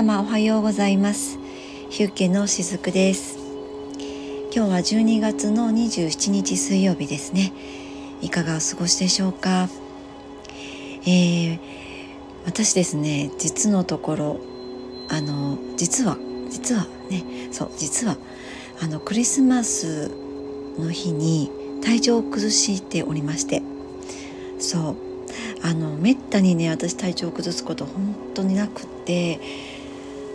様おはようございます。ヒュッケのしずくです。今日は12月の27日水曜日ですね。いかがお過ごしでしょうか、えー、私ですね実のところあの実は実はねそう実はあのクリスマスの日に体調を崩しておりましてそうあのめったにね私体調を崩すこと本当になくって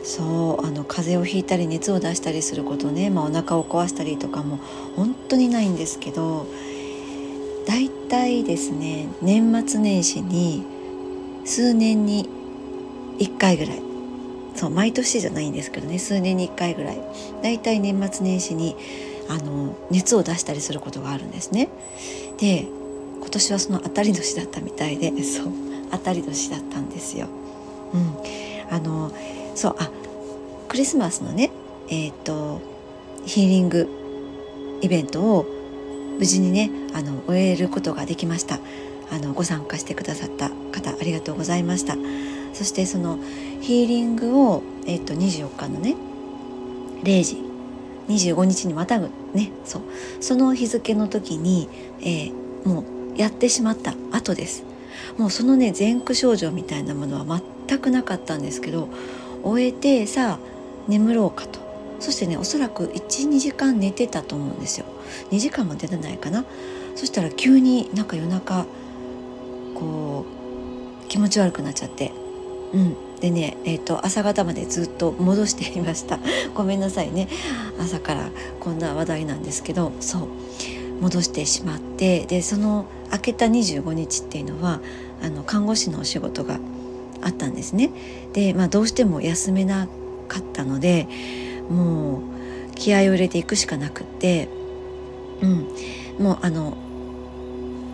そうあの風邪をひいたり熱を出したりすることね、まあ、お腹を壊したりとかも本当にないんですけどだいたいですね年末年始に数年に1回ぐらいそう毎年じゃないんですけどね数年に1回ぐらいだいたい年末年始にあの熱を出したりすることがあるんですね。で今年はその当たり年だったみたいでそう当たり年だったんですよ。うん、あのそうあクリスマスのねえっ、ー、とヒーリングイベントを無事にねあの終えることができました。あのご参加してくださった方ありがとうございました。そしてそのヒーリングを、えーと、24日のね0時25日にまたぐねそう。その日付の時に、えー、もうやってしまった後です。もうそのね前駆症状みたいなものは全くなかったんですけど終えてさあ眠ろうかと。そしてねおそらく12時間寝てたと思うんですよ。2時間も出てないかな。そしたら急になんか夜中こう気持ち悪くなっちゃって。うん。でね、えーと、朝方までずっと戻していました。ごめんなさいね。朝からこんな話題なんですけど。そう。戻してしまって。でその明けた25日っていうのはあの看護師のお仕事があったんですね。で、まあ、どうしても休めなかったのでもう気合を入れていくしかなくって、うん、もうあの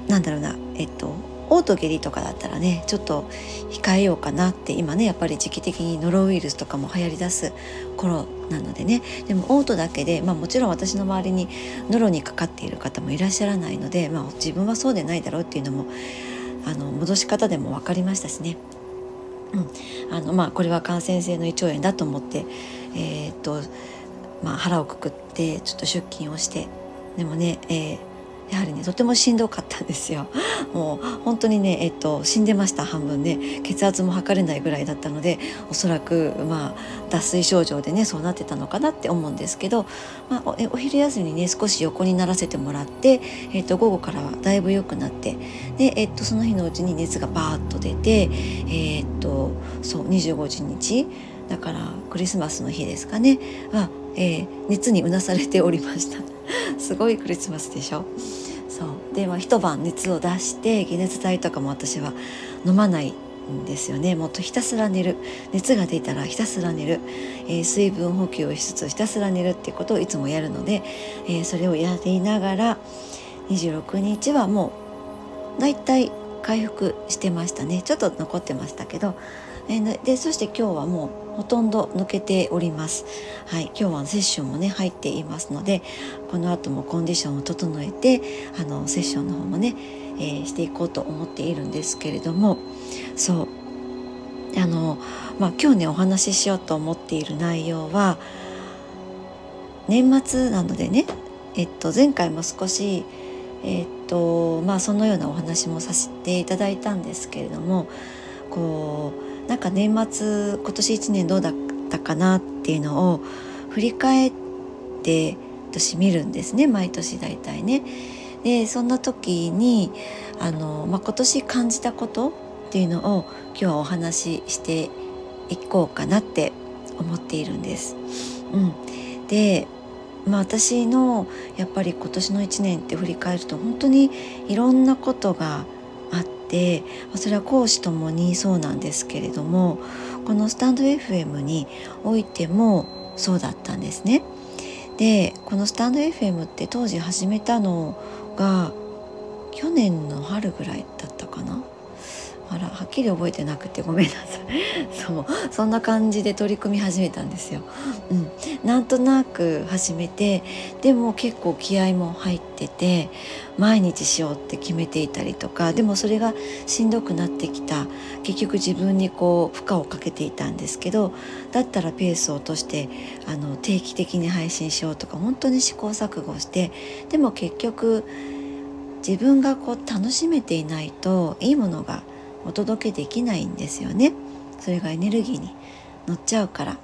なんだろうなえっとオート下痢とかだったらねちょっと控えようかなって今ねやっぱり時期的にノロウイルスとかも流行りだす頃なのでねでもオートだけで、まあ、もちろん私の周りにノロにかかっている方もいらっしゃらないので、まあ、自分はそうでないだろうっていうのもあの戻し方でも分かりましたしね。うん、あのまあこれは感染性の胃腸炎だと思って、えー、っとまあ、腹をくくってちょっと出勤をしてでもね、えー、やはりねとてもしんどかったんですよ。もう本当にねえっと死んでました半分ね。血圧も測れないぐらいだったのでおそらくまあ脱水症状でねそうなってたのかなって思うんですけど、まあ、お昼休みにね少し横にならせてもらって、えっと、午後からはだいぶ良くなってで、えっと、その日のうちに熱がバーッと出てえっとそう25日。だからクリスマスの日ですかね。は、えー、熱にうなされておりました。すごいクリスマスでしょ。で、まあ、一晩熱を出して解熱剤とかも私は飲まないんですよね。もっとひたすら寝る。熱が出たらひたすら寝る、えー、水分補給をしつつひたすら寝るっていうことをいつもやるので、えー、それをやりながら26日はもうだいたい回復してましたね。ちょっと残ってましたけど。えー、でそして今日はもうほとんど抜けております。はい、今日はセッションもね入っていますのでこの後もコンディションを整えてあのセッションの方もね、えー、していこうと思っているんですけれどもそうあの、まあ、今日ねお話ししようと思っている内容は年末なのでね、えっと、前回も少しえっとまあそのようなお話もさせていただいたんですけれどもこうなんか年末今年1年どうだったかなっていうのを振り返って私見るんですね毎年大体ね。でそんな時にあの、まあ、今年感じたことっていうのを今日はお話ししていこうかなって思っているんです。うん、でまあ、私のやっぱり今年の1年って振り返ると本当にいろんなことがでそれは講師ともにそうなんですけれどもこのスタンド FM においてもそうだったんですね。でこのスタンド FM って当時始めたのが去年の春ぐらいだったかなあらはっきり覚えてなくてごめんなさい。そうそんな感じで取り組み始めたんですよ。うん、なんとなく始めてでも結構気合も入ってて毎日しようって決めていたりとかでもそれがしんどくなってきた。結局自分にこう負荷をかけていたんですけどだったらペースを落としてあの定期的に配信しようとか本当に試行錯誤してでも結局自分がこう楽しめていないといいものがお届けできないんですよね。それがエネルギーに乗っちゃうから。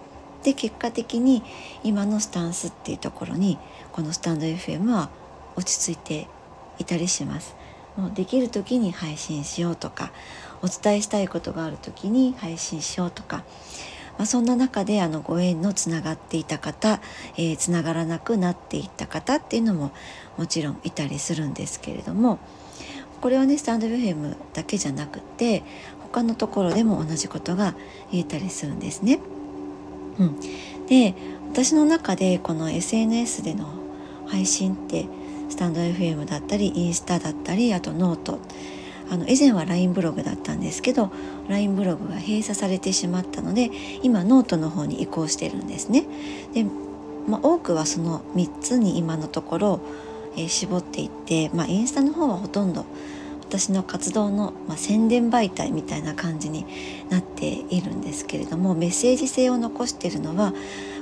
で結果的に今のスタンスっていうところにこのスタンド FM は落ち着いていたりします。もうできる時に配信しようとかお伝えしたいことがある時に配信しようとか、まあ、そんな中であのご縁のつながっていた方、えー、つながらなくなっていった方っていうのももちろんいたりするんですけれどもこれはねスタンド FM だけじゃなくて他のところでも同じことが言えたりするんですね。うん、で私の中でこの SNS での配信ってスタンド FM だったりインスタだったりあとノートあの以前は LINE ブログだったんですけど LINE ブログが閉鎖されてしまったので今ノートの方に移行してるんですね。で、まあ、多くはその3つに今のところ、え、絞っていって、まあ、インスタの方はほとんど私の活動の、まあ、宣伝媒体みたいな感じになっているんですけれどもメッセージ性を残しているのは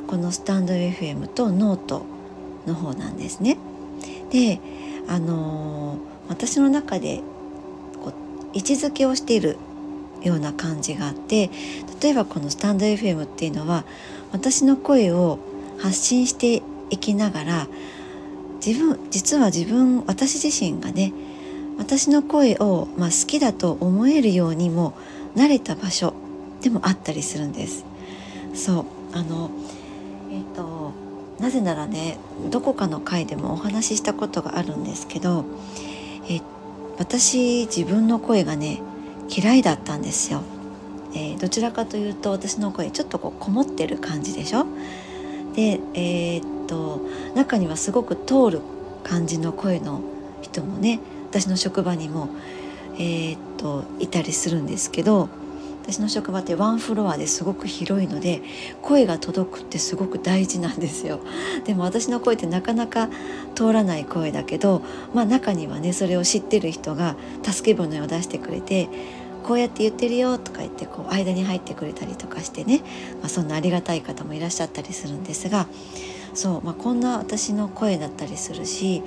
このスタンド FM とノートの方なんですね。であのー、私の中でこう位置づけをしているような感じがあって例えばこのスタンド FM っていうのは私の声を発信していきながら自分実は自分私自身がね私の声を、まあ、好きだと思えるようにも慣れた場所でもあったりするんです。そうあのえっ、ー、となぜならねどこかの回でもお話ししたことがあるんですけど、え私自分の声がね嫌いだったんですよ、えー、どちらかというと私の声ちょっとこうこもってる感じでしょ？でえー、と中にはすごく通る感じの声の人もね私の職場にも、えー、っといたりするんですけど私の職場ってワンフロアですごく広いので声が届くってすごく大事なんですよ。でも私の声ってなかなか通らない声だけどまあ中にはねそれを知ってる人が助け舟を出してくれてこうやって言ってるよとか言ってこう間に入ってくれたりとかしてね、まあ、そんなありがたい方もいらっしゃったりするんですがそう、まあ、こんな私の声だったりするし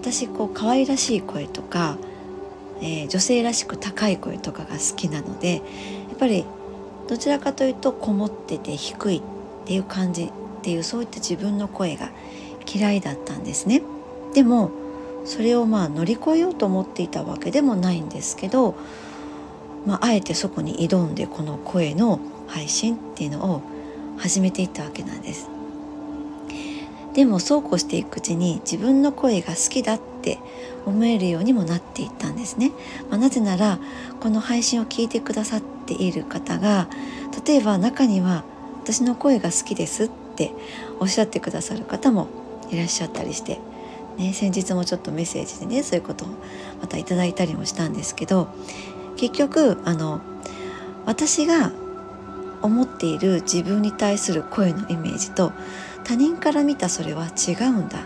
私こう可愛らしい声とか、えー、女性らしく高い声とかが好きなのでやっぱりどちらかというとこもってて低いっていう感じっていうそういった自分の声が嫌いだったんですね。でもそれをまあ乗り越えようと思っていたわけでもないんですけど、まあ、あえてそこに挑んでこの声の配信っていうのを始めていったわけなんです。でもそうこうしていくうちに自分の声が好きだって思えるようにもなっていったんですね、まあ、なぜならこの配信を聞いてくださっている方が例えば中には私の声が好きですっておっしゃってくださる方もいらっしゃったりして、ね、先日もちょっとメッセージでねそういうことをまたいただいたりもしたんですけど結局あの私が思っている自分に対する声のイメージと他人から見たそれは違うんだ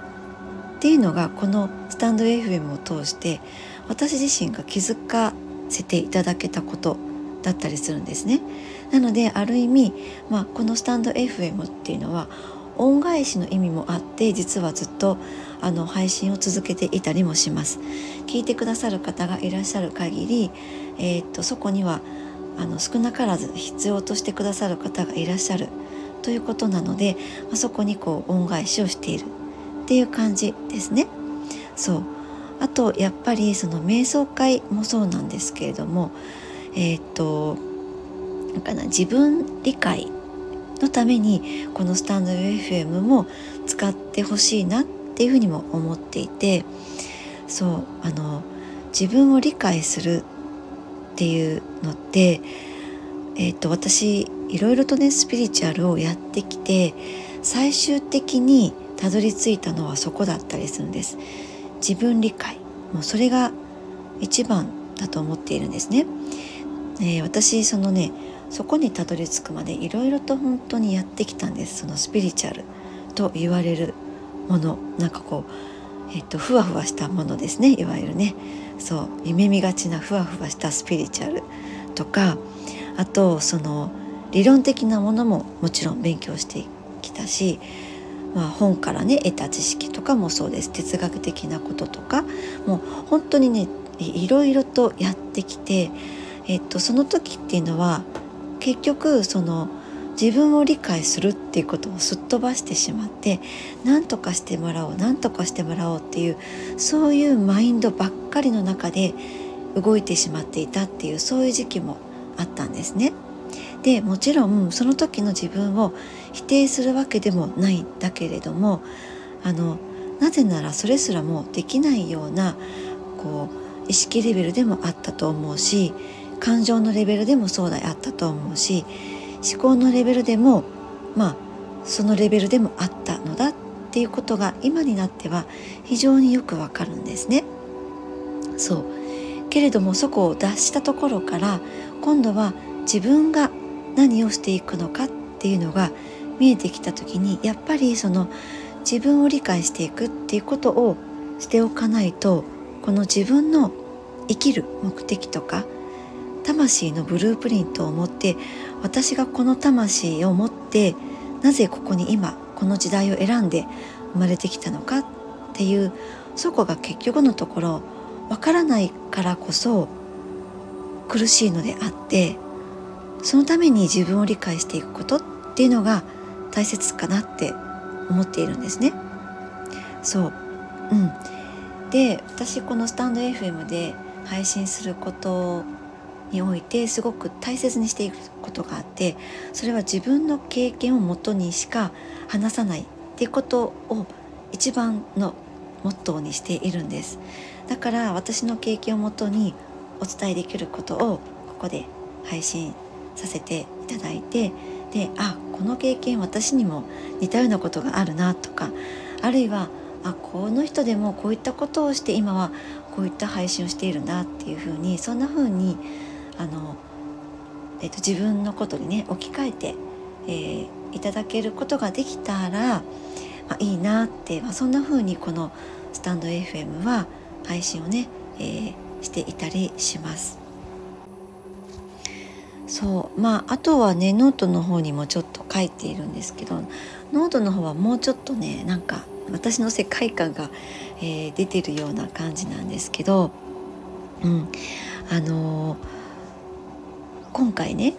っていうのがこのスタンド FM を通して私自身が気づかせていただけたことだったりするんですね。なのである意味、まあ、このスタンド FM っていうのは恩返しの意味もあって実はずっとあの配信を続けていたりもします。聞いてくださる方がいらっしゃる限り、えー、っとそこにはあの少なからず必要としてくださる方がいらっしゃるということなので、まあ、そこにこう恩返しをしているっていう感じですね。そうあとやっぱりその瞑想会もそうなんですけれどもえっ、となんかな自分理解のためにこのスタンド FM も使ってほしいなっていうふうにも思っていてそうあの自分を理解するっていうのってえっ、と私いろいろとねスピリチュアルをやってきて最終的にたどり着いたのはそこだったりするんです。自分理解。もうそれが一番だと思っているんですね。えー、私そのねそこにたどり着くまでいろいろと本当にやってきたんです。そのスピリチュアルと言われるもの。なんかこう、えっと、ふわふわしたものですね。いわゆるね。そう。夢見がちなふわふわしたスピリチュアルとかあとその理論的なものももちろん勉強してきたし、まあ、本からね得た知識とかもそうです哲学的なこととかもう本当にねいろいろとやってきて、えっと、その時っていうのは結局その自分を理解するっていうことをすっ飛ばしてしまって何とかしてもらおう何とかしてもらおうっていうそういうマインドばっかりの中で動いてしまっていたっていうそういう時期もあったんですね。でもちろんその時の自分を否定するわけでもないんだけれどもあのなぜならそれすらもできないようなこう意識レベルでもあったと思うし感情のレベルでもそうであったと思うし思考のレベルでもまあそのレベルでもあったのだっていうことが今になっては非常によくわかるんですね。そうけれどもそこを脱したところから今度は自分が何をしていくのかっていうのが見えてきた時にやっぱりその自分を理解していくっていうことをしておかないとこの自分の生きる目的とか魂のブループリントを持って私がこの魂を持ってなぜここに今この時代を選んで生まれてきたのかっていうそこが結局のところわからないからこそ苦しいのであってそのために自分を理解していくことっていうのが大切かなって思っているんですね。そう。うん。で私このスタンド FM で配信することにおいてすごく大切にしていくことがあってそれは自分の経験をもとにしか話さないっていうことを一番のモットーにしているんです。だから私の経験をもとにお伝えできることをここで配信させていただいてであこの経験私にも似たようなことがあるなとかあるいはあこの人でもこういったことをして今はこういった配信をしているんだっていうふうにそんなふうにあの、えーと、自分のことにね置き換えて、えー、いただけることができたら、まあ、いいなって、まあ、そんな風にこのスタンド FM は配信をね、えー、していたりします。そう。まああとはねノートの方にもちょっと書いているんですけどノートの方はもうちょっとねなんか私の世界観が、えー、出てるような感じなんですけど、うん、あのー今回ね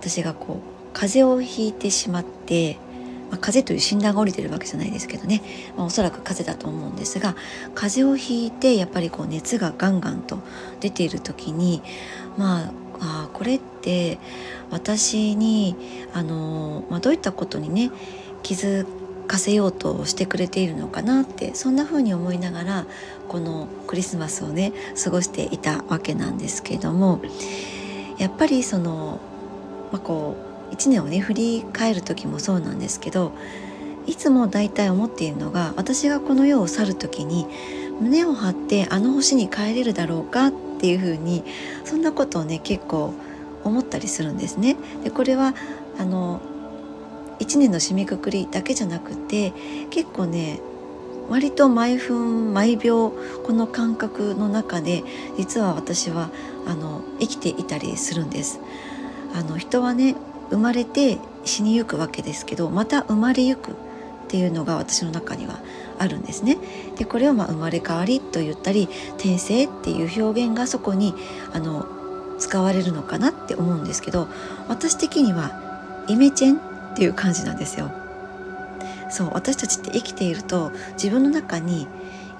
私がこう風邪をひいてしまって、まあ、風邪という診断が下りてるわけじゃないですけどね、まあ、おそらく風邪だと思うんですが風邪をひいてやっぱりこう熱がガンガンと出ている時にまああこれって私にあの、まあ、どういったことにね気づかせようとしてくれているのかなってそんな風に思いながらこのクリスマスをね過ごしていたわけなんですけどもやっぱりその、まあ、こう1年をね振り返る時もそうなんですけどいつも大体思っているのが私がこの世を去る時に胸を張ってあの星に帰れるだろうかっっていうふうにそんなことをね結構思ったりするんですね。でこれはあの1年の締めくくりだけじゃなくて結構ね割と毎分毎秒この感覚の中で実は私はあの生きていたりするんですあの人はね生まれて死にゆくわけですけどまた生まれゆくっていうのが私の中にはあるんですね。でこれをまあ生まれ変わりと言ったり転生っていう表現がそこにあの使われるのかなって思うんですけど私的にはイメチェンっていう感じなんですよ。そう私たちって生きていると自分の中に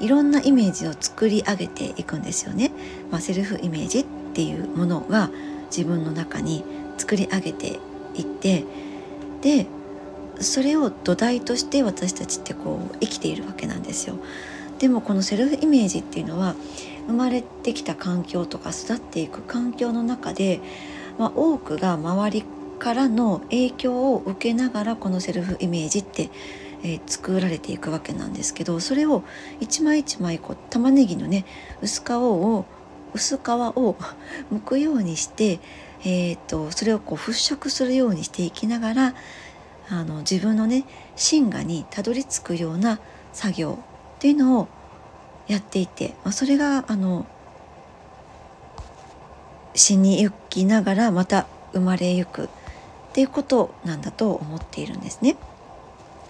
いろんなイメージを作り上げていくんですよね、まあ、セルフイメージっていうものが自分の中に作り上げていってでそれを土台として私たちってこう生きているわけなんですよ。でもこのセルフイメージっていうのは生まれてきた環境とか育っていく環境の中で、まあ、多くが周りからの影響を受けながらこのセルフイメージって、えー、作られていくわけなんですけどそれを一枚一枚こう玉ねぎのね薄皮を薄皮を 剥くようにしてえーと、それをこう払拭するようにしていきながらあの自分のね真我にたどり着くような作業っていうのをやっていて、まあ、それがあの死にゆきながらまた生まれゆくっていうことなんだと思っているんですね。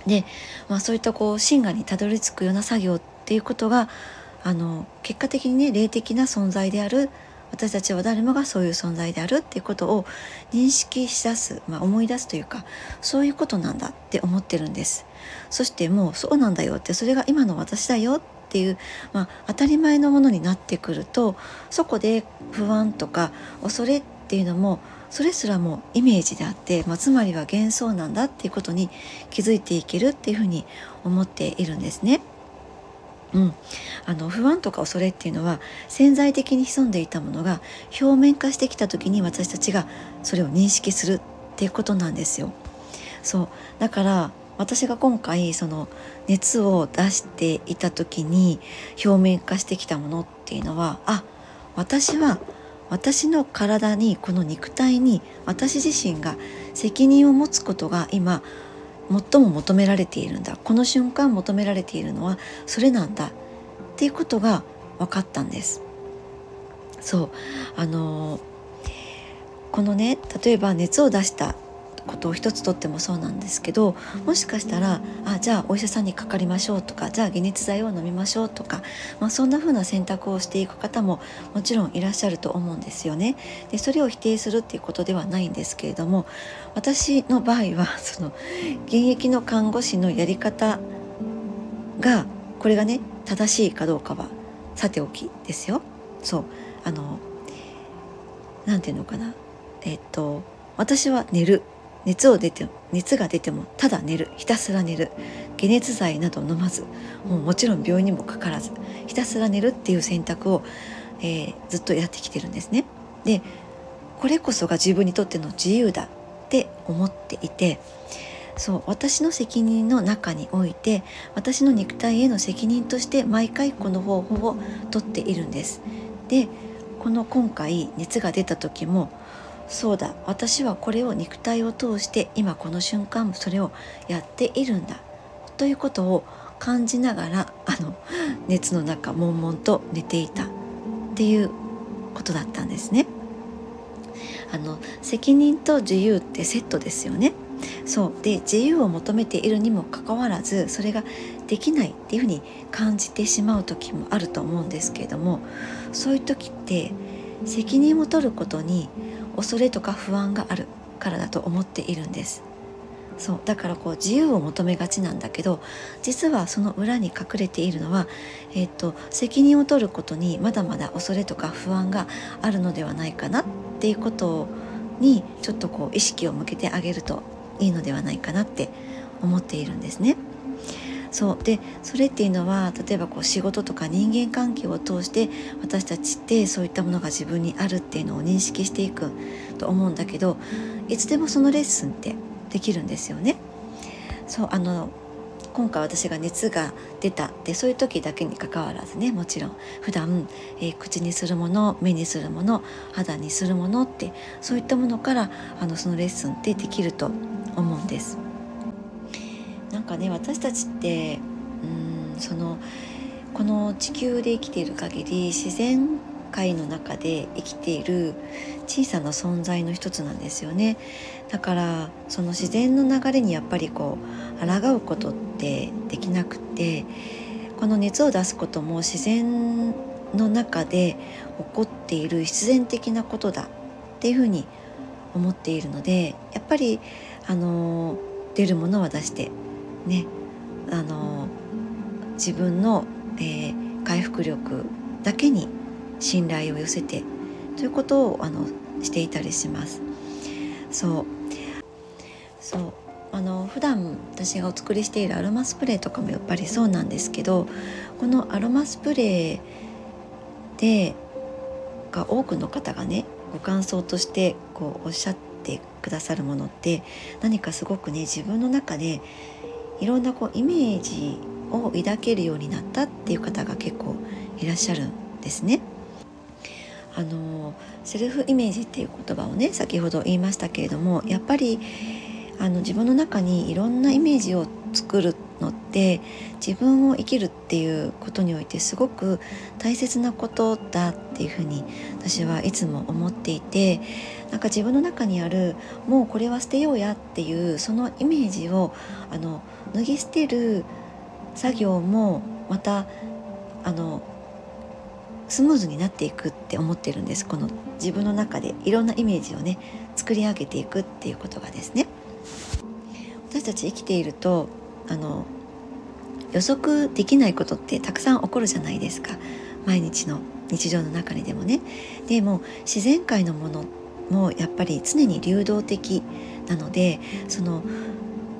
で、まあ、そういったこう真我にたどり着くような作業っていうことがあの結果的にね霊的な存在である私たちは誰もがそういう存在であるっていうことを認識しだす、まあ、思い出すというかそういうことなんだって思ってるんですそしてもうそうなんだよってそれが今の私だよっていう、まあ、当たり前のものになってくるとそこで不安とか恐れっていうのもそれすらもイメージであって、まあ、つまりは幻想なんだっていうことに気づいていけるっていうふうに思っているんですね。うん、あの不安とか恐れっていうのは潜在的に潜んでいたものが表面化してきた時に私たちがそれを認識するっていうことなんですよ。そうだから私が今回その熱を出していた時に表面化してきたものっていうのはあ私は私の体にこの肉体に私自身が責任を持つことが今最も求められているんだ。この瞬間求められているのはそれなんだ。っていうことが分かったんです。そう。あのこのね例えば熱を出したことを一つとってもそうなんですけどもしかしたらあじゃあお医者さんにかかりましょうとかじゃあ解熱剤を飲みましょうとか、まあ、そんな風な選択をしていく方ももちろんいらっしゃると思うんですよね。でそれを否定するっていうことではないんですけれども私の場合は その現役の看護師のやり方がこれがね正しいかどうかはさておきですよ。そうあのなんていうのかなえっと私は寝る熱を出て熱が出てもただ寝るひたすら寝る解熱剤など飲まずもうもちろん病院にもかからずひたすら寝るっていう選択を、えー、ずっとやってきてるんですね。でこれこそが自分にとっての自由だって思っていてそう私の責任の中において私の肉体への責任として毎回この方法をとっているんです。でこの今回熱が出た時もそうだ私はこれを肉体を通して今この瞬間それをやっているんだということを感じながらあの熱の中悶々と寝ていたっていうことだったんですね。あの責任と自由ってセットですよね。そうで自由を求めているにもかかわらずそれができないっていうふうに感じてしまう時もあると思うんですけれどもそういう時って責任を取ることに恐れとか不安があるからだと思っているんですそうだからこう自由を求めがちなんだけど実はその裏に隠れているのは、えーと、責任を取ることにまだまだ恐れとか不安があるのではないかなっていうことにちょっとこう意識を向けてあげるといいのではないかなって思っているんですね。そうでそれっていうのは例えばこう仕事とか人間関係を通して私たちってそういったものが自分にあるっていうのを認識していくと思うんだけどいつでもそのレッスンってできるんですよね。そうあの今回私が熱が出たってそういう時だけにかかわらずねもちろん普段、えー、口にするもの目にするもの肌にするものってそういったものからあのそのレッスンってできると思うんです。かね私たちってうんそのこの地球で生きている限り自然界の中で生きている小さな存在の一つなんですよね。だからその自然の流れにやっぱりこう抗うことってできなくてこの熱を出すことも自然の中で起こっている必然的なことだっていうふうに思っているのでやっぱりあの出るものは出してねあの自分の、えー、回復力だけに信頼を寄せてということをあのしていたりします。そうそうあの普段私がお作りしているアロマスプレーとかもやっぱりそうなんですけどこのアロマスプレーでが多くの方がねご感想としてこうおっしゃってくださるものって何かすごくね自分の中でいろんなこうイメージを抱けるようになったっていう方が結構いらっしゃるんですね。あのセルフイメージっていう言葉をね先ほど言いましたけれどもやっぱりあの自分の中にいろんなイメージを作るのって自分を生きるっていうことにおいてすごく大切なことだっていうふうに私はいつも思っていてなんか自分の中にあるもうこれは捨てようやっていうそのイメージをあの脱ぎ捨てる作業もまたあのスムーズになっていくって思ってるんです。この自分の中でいろんなイメージをね作り上げていくっていうことがですね。私たち生きているとあの予測できないことってたくさん起こるじゃないですか。毎日の日常の中にでもね。でも自然界のものもやっぱり常に流動的なのでその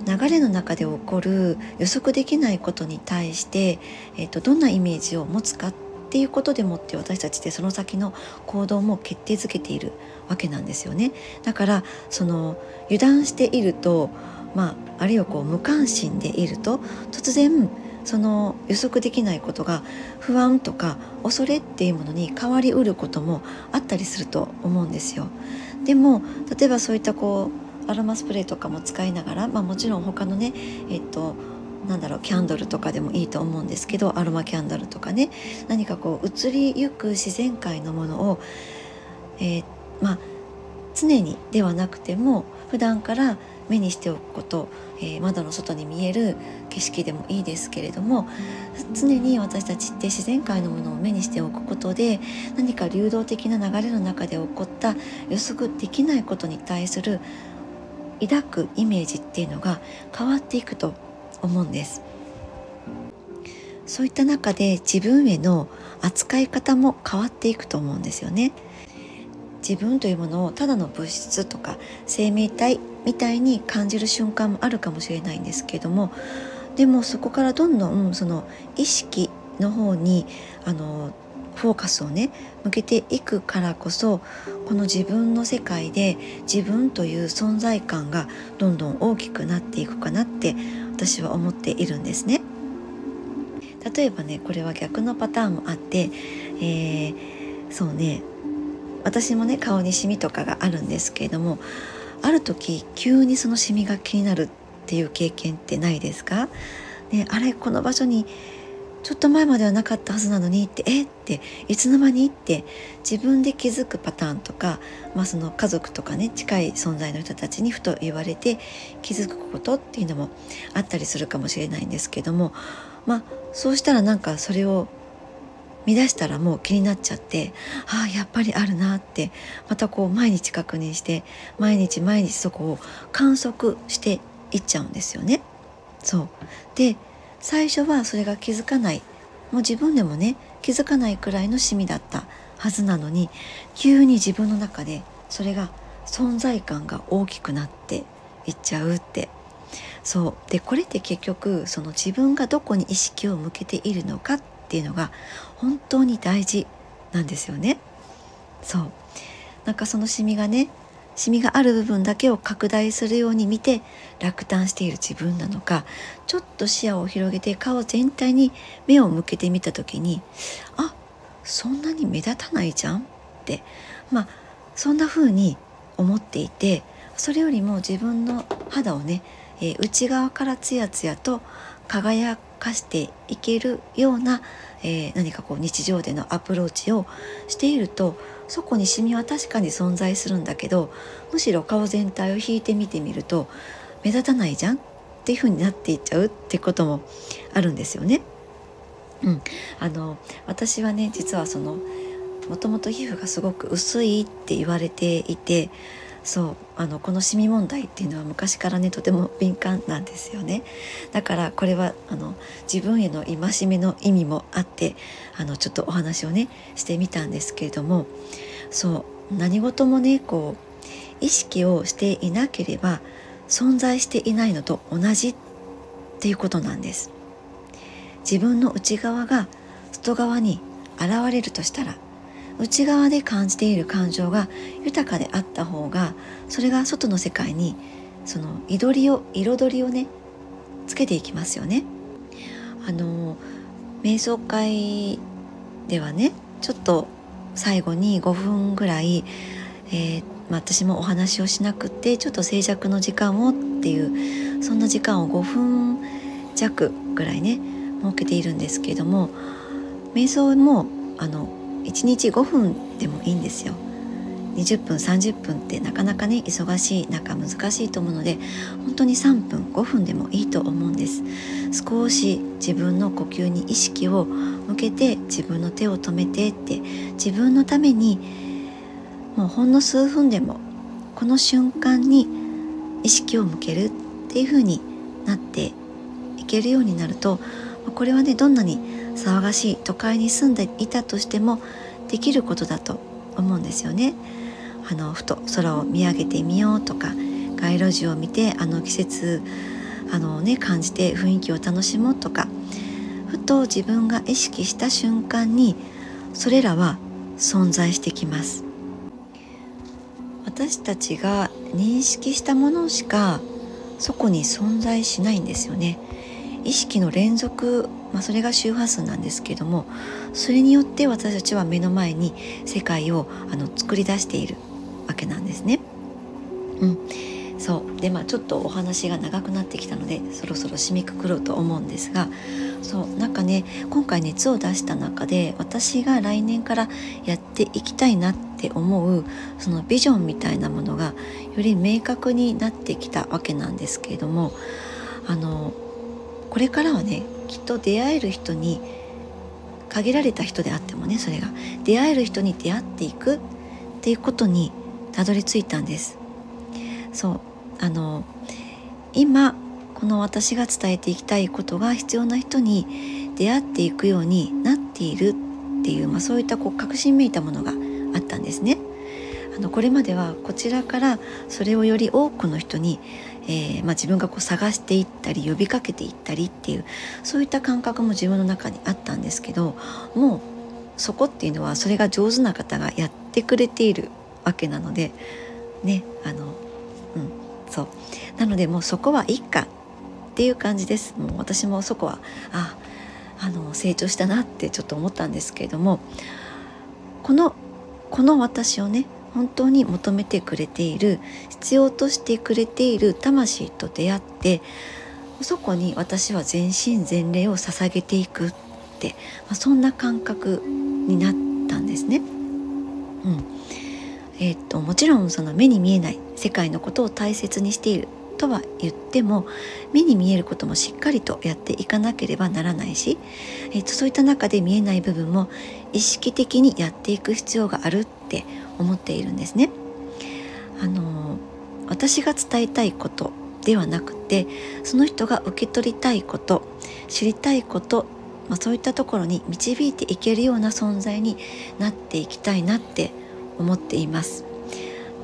流れの中で起こる予測できないことに対して、えーと、どんなイメージを持つかっていうことでもって私たちってその先の行動も決定づけているわけなんですよね。だからその油断していると、まあ、あるいはこう無関心でいると突然その予測できないことが不安とか恐れっていうものに変わりうることもあったりすると思うんですよ。でも例えばそういったこうアロマスプレーとかも使いながら、まあ、もちろん他のねえっとなんだろうキャンドルとかでもいいと思うんですけどアロマキャンドルとかね何かこう移りゆく自然界のものを、えー、まあ常にではなくても普段から目にしておくこと、えー、窓の外に見える景色でもいいですけれども常に私たちって自然界のものを目にしておくことで何か流動的な流れの中で起こった予測できないことに対する抱くイメージっていうのが変わっていくと思うんです。そういった中で自分への扱い方も変わっていくと思うんですよね。自分というものをただの物質とか生命体みたいに感じる瞬間もあるかもしれないんですけれどもでもそこからどんどんその意識の方にあのフォーカスをね向けていくからこそこの自分の世界で自分という存在感がどんどん大きくなっていくかなって私は思っているんですね。例えばねこれは逆のパターンもあって、えー、そうね私もね顔にシミとかがあるんですけれどもある時急にそのシミが気になるっていう経験ってないですか、ね、あれこの場所にちょっと前まではなかったはずなのにってえ？っていつの間にって自分で気づくパターンとか、まあ、その家族とかね近い存在の人たちにふと言われて気づくことっていうのもあったりするかもしれないんですけどもまあそうしたらなんかそれを見出したらもう気になっちゃってああやっぱりあるなってまたこう毎日確認して毎日毎日そこを観測していっちゃうんですよね。そうで最初はそれが気づかない。もう自分でもね気づかないくらいのシミだったはずなのに急に自分の中でそれが存在感が大きくなっていっちゃうって。そう。でこれって結局その自分がどこに意識を向けているのかっていうのが本当に大事なんですよね。そう。なんかそのシミがねシミがある部分だけを拡大するように見て落胆している自分なのかちょっと視野を広げて顔全体に目を向けてみた時にあそんなに目立たないじゃん？ってまあそんな風に思っていてそれよりも自分の肌をね、えー、内側からツヤツヤと輝かしていけるような、えー、何かこう日常でのアプローチをしているとそこにシミは確かに存在するんだけどむしろ顔全体を引いてみてみると目立たないじゃん？っていう風になっていっちゃうってこともあるんですよね。うん、あの私はね実はそのもともと皮膚がすごく薄いって言われていてそうあのこのシミ問題っていうのは昔からねとても敏感なんですよね。だからこれはあの自分への戒めの意味もあってあのちょっとお話をねしてみたんですけれどもそう何事もねこう意識をしていなければ存在していないのと同じっていうことなんです。自分の内側が外側に現れるとしたら内側で感じている感情が豊かであった方がそれが外の世界にその彩りを彩りをねつけていきますよね。あの瞑想会ではねちょっと最後に5分ぐらい、えー、まあ、私もお話をしなくてちょっと静寂の時間をっていうそんな時間を5分弱ぐらいね設けているんですけれども瞑想もあの1日5分でもいいんですよ。20分30分ってなかなかね忙しい中難しいと思うので本当に3分5分でもいいと思うんです少し自分の呼吸に意識を向けて自分の手を止めてって自分のためにもうほんの数分でもこの瞬間に意識を向けるっていう風になっていけるようになるとこれはねどんなに騒がしい都会に住んでいたとしてもできることだと思うんですよね。あのふと空を見上げてみようとか街路樹を見てあの季節あの、ね、感じて雰囲気を楽しもうとかふと自分が意識した瞬間にそれらは存在してきます私たちが認識したものしかそこに存在しないんですよね意識の連続、まあ、それが周波数なんですけどもそれによって私たちは目の前に世界をあの作り出しているわけなんですね。うん、そう。でまあちょっとお話が長くなってきたのでそろそろ締めくくろうと思うんですがそう。なんかね今回熱を出した中で私が来年からやっていきたいなって思うそのビジョンみたいなものがより明確になってきたわけなんですけれどもあのこれからはねきっと出会える人に限られた人であってもねそれが。出会える人に出会っていくっていうことにたどり着いたんです。そう。あの今この私が伝えていきたいことが必要な人に出会っていくようになっているっていう、まあ、そういったこう確信めいたものがあったんですね。あのこれまではこちらからそれをより多くの人に、えー、まあ、自分がこう探していったり呼びかけていったりっていうそういった感覚も自分の中にあったんですけどもうそこっていうのはそれが上手な方がやってくれているわけなのでねあのうんそう。なのでもうそこはいいかっていう感じです。もう私もそこはああの成長したなってちょっと思ったんですけれどもこのこの私をね本当に求めてくれている必要としてくれている魂と出会ってそこに私は全身全霊を捧げていくって、まあ、そんな感覚になったんですね。うんえー、っともちろんその目に見えない世界のことを大切にしているとは言っても目に見えることもしっかりとやっていかなければならないし、えー、とそういった中で見えない部分も意識的にやっていく必要があるって思っているんですね。あの私が伝えたいことではなくてその人が受け取りたいこと知りたいこと、まあ、そういったところに導いていけるような存在になっていきたいなって思っています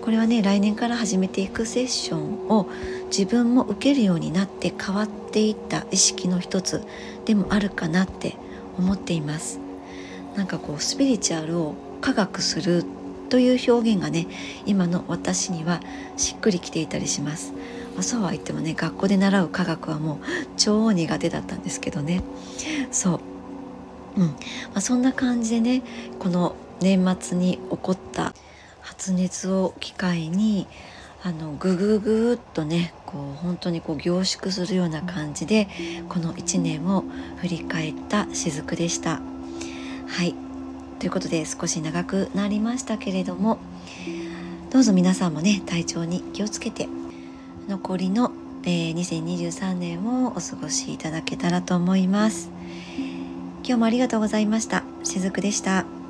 これはね来年から始めていくセッションを自分も受けるようになって変わっていった意識の一つでもあるかなって思っていますなんかこうスピリチュアルを科学するという表現がね今の私にはしっくりきていたりします、まあ、そうは言ってもね学校で習う科学はもう超苦手だったんですけどね。そう。うん。まあ、そんな感じでねこの年末に起こった発熱を機会にあのグググっとねこう本当にこう凝縮するような感じでこの1年を振り返った雫でした。はい。ということで少し長くなりましたけれどもどうぞ皆さんもね体調に気をつけて残りの、えー、2023年をお過ごしいただけたらと思います。今日もありがとうございました。しずくでした。